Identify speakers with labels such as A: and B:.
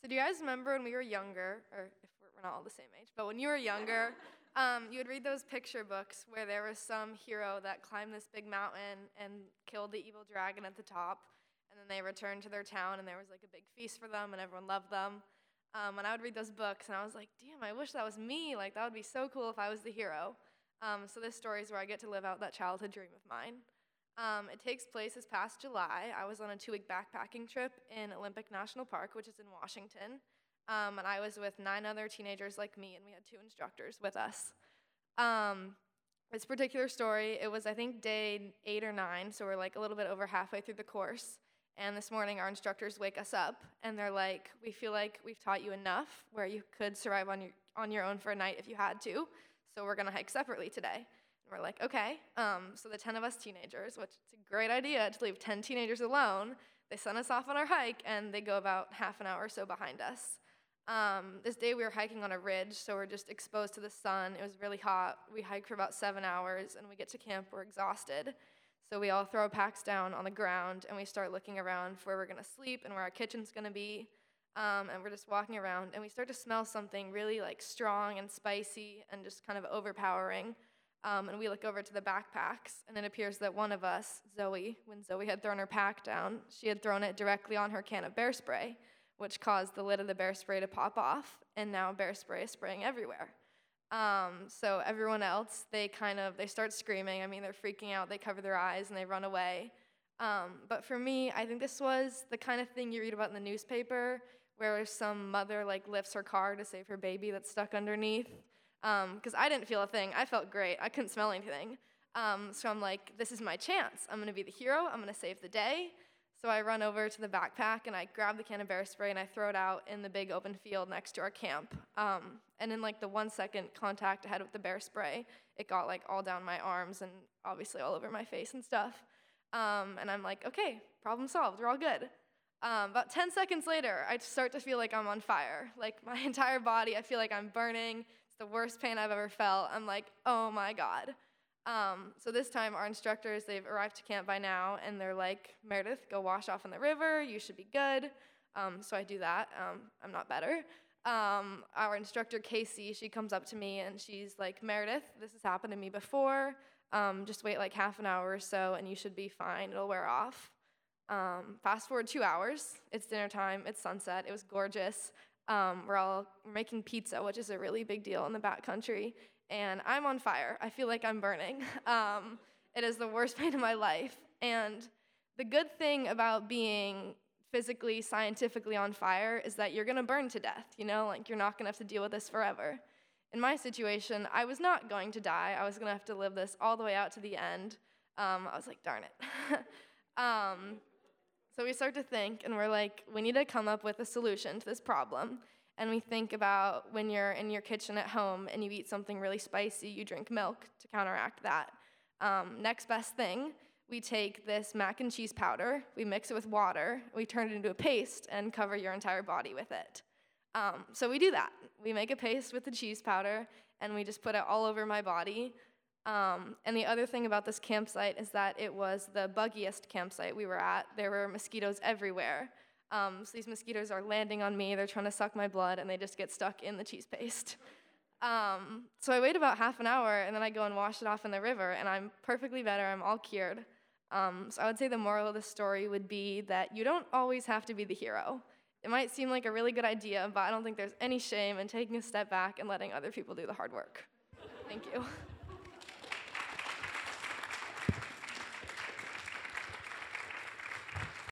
A: So do you guys remember when we were younger, or if we're, not all the same age, but when you were younger, um, you would read those picture books where there was some hero that climbed this big mountain and killed the evil dragon at the top, and then they returned to their town and there was like a big feast for them and everyone loved them. Um, and I would read those books and I was like, damn, I wish that was me. Like that would be so cool if I was the hero. Um, so this story is where I get to live out that childhood dream of mine. Um, it takes place this past July. I was on a two week backpacking trip in Olympic National Park, which is in Washington. Um, and I was with nine other teenagers like me, and we had two instructors with us. Um, this particular story, it was, I think, day eight or nine, so we're like a little bit over halfway through the course. And this morning, our instructors wake us up, and they're like, We feel like we've taught you enough where you could survive on your, on your own for a night if you had to, so we're gonna hike separately today. We're like, okay. Um, so the 10 of us teenagers, which it's a great idea to leave 10 teenagers alone, they send us off on our hike and they go about half an hour or so behind us. Um, this day we were hiking on a ridge, so we're just exposed to the sun. It was really hot. We hiked for about seven hours and we get to camp, we're exhausted. So we all throw packs down on the ground and we start looking around for where we're gonna sleep and where our kitchen's gonna be. Um, and we're just walking around and we start to smell something really like strong and spicy and just kind of overpowering. Um, and we look over to the backpacks, and it appears that one of us, Zoe, when Zoe had thrown her pack down, she had thrown it directly on her can of bear spray, which caused the lid of the bear spray to pop off, and now bear spray is spraying everywhere. Um, so everyone else, they kind of they start screaming. I mean, they're freaking out. They cover their eyes and they run away. Um, but for me, I think this was the kind of thing you read about in the newspaper, where some mother like lifts her car to save her baby that's stuck underneath because um, I didn't feel a thing. I felt great. I couldn't smell anything. Um, so I'm like, this is my chance. I'm gonna be the hero. I'm gonna save the day. So I run over to the backpack and I grab the can of bear spray and I throw it out in the big open field next to our camp. Um, and in like the one second contact I had with the bear spray, it got like all down my arms and obviously all over my face and stuff. Um, and I'm like, okay, problem solved. We're all good. Um, about 10 seconds later, I start to feel like I'm on fire. Like my entire body, I feel like I'm burning the worst pain I've ever felt. I'm like, oh my God. Um, so this time, our instructors, they've arrived to camp by now, and they're like, Meredith, go wash off in the river. You should be good. Um, so I do that. Um, I'm not better. Um, our instructor, Casey, she comes up to me and she's like, Meredith, this has happened to me before. Um, just wait like half an hour or so, and you should be fine. It'll wear off. Um, fast forward two hours. It's dinner time. It's sunset. It was gorgeous. Um, we're all making pizza, which is a really big deal in the backcountry, and I'm on fire. I feel like I'm burning. Um, it is the worst pain of my life. And the good thing about being physically, scientifically on fire is that you're gonna burn to death, you know? Like, you're not gonna have to deal with this forever. In my situation, I was not going to die. I was gonna have to live this all the way out to the end. Um, I was like, darn it. um, so we start to think, and we're like, we need to come up with a solution to this problem. And we think about when you're in your kitchen at home and you eat something really spicy, you drink milk to counteract that. Um, next best thing, we take this mac and cheese powder, we mix it with water, we turn it into a paste, and cover your entire body with it. Um, so we do that. We make a paste with the cheese powder, and we just put it all over my body. Um, and the other thing about this campsite is that it was the buggiest campsite we were at. There were mosquitoes everywhere. Um, so these mosquitoes are landing on me, they're trying to suck my blood, and they just get stuck in the cheese paste. Um, so I wait about half an hour, and then I go and wash it off in the river, and I'm perfectly better, I'm all cured. Um, so I would say the moral of the story would be that you don't always have to be the hero. It might seem like a really good idea, but I don't think there's any shame in taking a step back and letting other people do the hard work. Thank you.